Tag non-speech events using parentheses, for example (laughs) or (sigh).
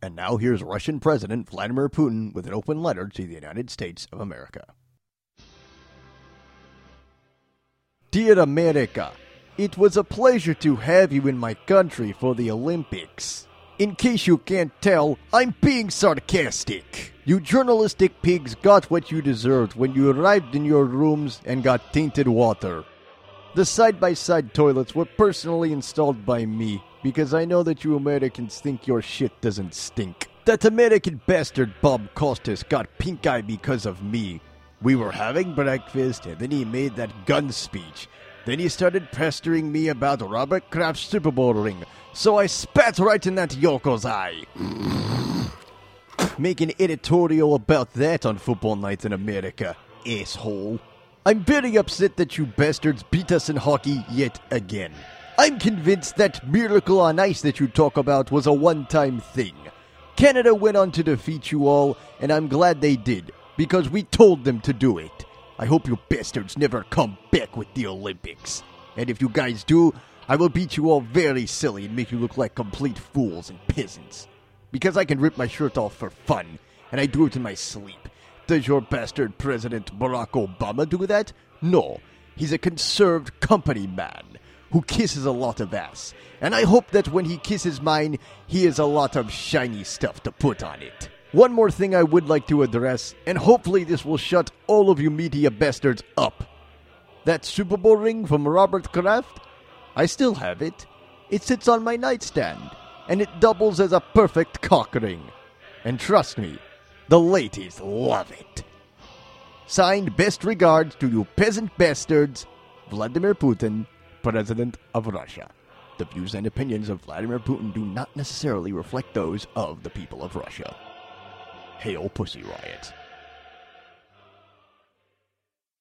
And now here's Russian President Vladimir Putin with an open letter to the United States of America. Dear America, it was a pleasure to have you in my country for the Olympics. In case you can't tell, I'm being sarcastic. You journalistic pigs got what you deserved when you arrived in your rooms and got tainted water. The side by side toilets were personally installed by me because I know that you Americans think your shit doesn't stink. That American bastard Bob Costas got pink eye because of me. We were having breakfast and then he made that gun speech. Then he started pestering me about Robert Kraft's Super Bowl ring, so I spat right in that Yoko's eye. (laughs) Make an editorial about that on Football Night in America, asshole. I'm very upset that you bastards beat us in hockey yet again. I'm convinced that miracle on ice that you talk about was a one time thing. Canada went on to defeat you all, and I'm glad they did, because we told them to do it. I hope you bastards never come back with the Olympics. And if you guys do, I will beat you all very silly and make you look like complete fools and peasants. Because I can rip my shirt off for fun, and I do it in my sleep. Does your bastard President Barack Obama do that? No. He's a conserved company man who kisses a lot of ass. And I hope that when he kisses mine, he has a lot of shiny stuff to put on it. One more thing I would like to address, and hopefully this will shut all of you media bastards up. That Super Bowl ring from Robert Kraft? I still have it. It sits on my nightstand, and it doubles as a perfect cock ring. And trust me, the ladies love it. Signed, best regards to you peasant bastards, Vladimir Putin, President of Russia. The views and opinions of Vladimir Putin do not necessarily reflect those of the people of Russia. Hail Pussy Riot.